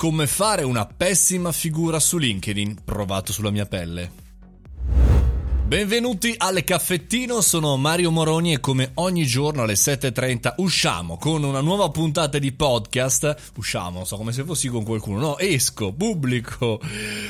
Come fare una pessima figura su LinkedIn, provato sulla mia pelle. Benvenuti al caffettino, sono Mario Moroni e come ogni giorno alle 7.30 usciamo con una nuova puntata di podcast. Usciamo, so come se fossi con qualcuno, no, esco, pubblico.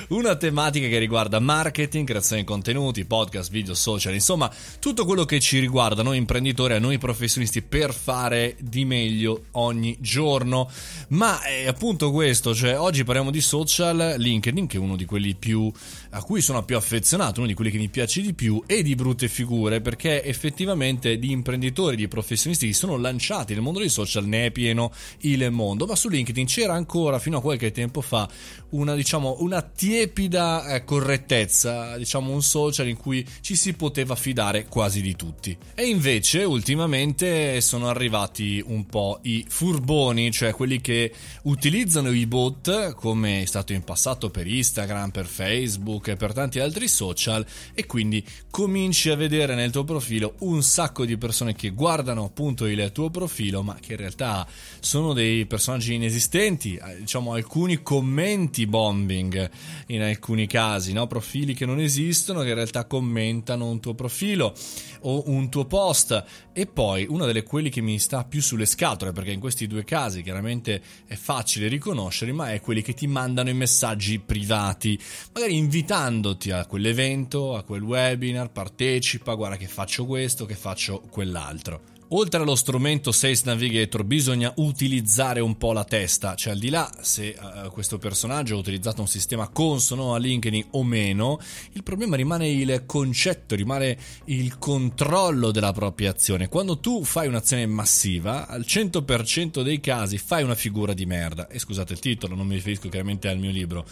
Una tematica che riguarda marketing, creazione di contenuti, podcast, video, social, insomma, tutto quello che ci riguarda noi imprenditori, a noi professionisti per fare di meglio ogni giorno. Ma è appunto questo, cioè oggi parliamo di social, LinkedIn che è uno di quelli più a cui sono più affezionato, uno di quelli che mi piace di di più e di brutte figure perché effettivamente di imprenditori, di professionisti che sono lanciati nel mondo dei social ne è pieno il mondo, ma su LinkedIn c'era ancora fino a qualche tempo fa una diciamo una tiepida eh, correttezza, diciamo un social in cui ci si poteva fidare quasi di tutti. E invece ultimamente sono arrivati un po' i furboni, cioè quelli che utilizzano i bot come è stato in passato per Instagram, per Facebook e per tanti altri social e quindi cominci a vedere nel tuo profilo un sacco di persone che guardano appunto il tuo profilo, ma che in realtà sono dei personaggi inesistenti, eh, diciamo alcuni commenti bombing in alcuni casi, no? profili che non esistono che in realtà commentano un tuo profilo o un tuo post e poi una delle quelli che mi sta più sulle scatole perché in questi due casi chiaramente è facile riconoscerli ma è quelli che ti mandano i messaggi privati magari invitandoti a quell'evento a quel webinar partecipa guarda che faccio questo che faccio quell'altro Oltre allo strumento Sales Navigator bisogna utilizzare un po' la testa, cioè al di là se uh, questo personaggio ha utilizzato un sistema consono a LinkedIn o meno, il problema rimane il concetto, rimane il controllo della propria azione. Quando tu fai un'azione massiva, al 100% dei casi fai una figura di merda. E scusate il titolo, non mi riferisco chiaramente al mio libro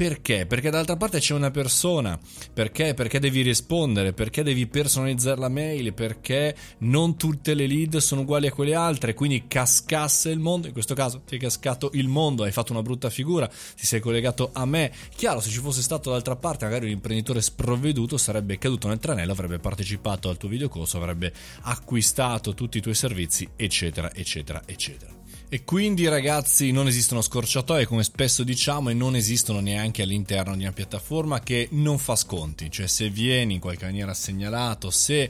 perché? Perché dall'altra parte c'è una persona. Perché? Perché devi rispondere, perché devi personalizzare la mail, perché non tutte le lead sono uguali a quelle altre, quindi cascasse il mondo, in questo caso ti è cascato il mondo, hai fatto una brutta figura, ti sei collegato a me. Chiaro, se ci fosse stato dall'altra parte magari un imprenditore sprovveduto sarebbe caduto nel tranello, avrebbe partecipato al tuo videocorso, avrebbe acquistato tutti i tuoi servizi, eccetera, eccetera, eccetera. E quindi ragazzi non esistono scorciatoie come spesso diciamo e non esistono neanche all'interno di una piattaforma che non fa sconti, cioè se vieni in qualche maniera segnalato, se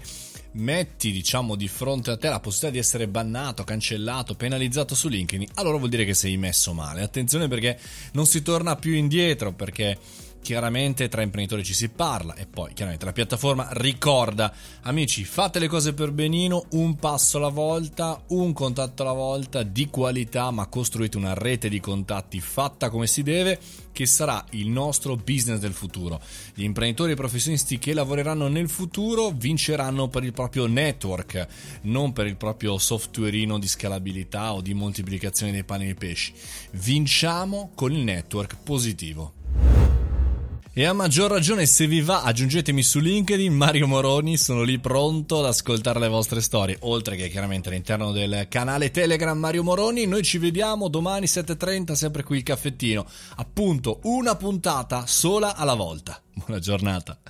metti diciamo di fronte a te la possibilità di essere bannato, cancellato, penalizzato su LinkedIn, allora vuol dire che sei messo male. Attenzione perché non si torna più indietro perché chiaramente tra imprenditori ci si parla e poi chiaramente la piattaforma ricorda. Amici fate le cose per benino un passo alla volta un contatto alla volta di qualità ma costruite una rete di contatti fatta come si deve che sarà il nostro business del futuro. Gli imprenditori e professionisti che lavoreranno nel futuro vinceranno per il proprio network non per il proprio softwareino di scalabilità o di moltiplicazione dei pani e pesci. Vinciamo con il network positivo e a maggior ragione se vi va aggiungetemi su LinkedIn Mario Moroni, sono lì pronto ad ascoltare le vostre storie, oltre che chiaramente all'interno del canale Telegram Mario Moroni. Noi ci vediamo domani 7.30 sempre qui il caffettino, appunto una puntata sola alla volta. Buona giornata.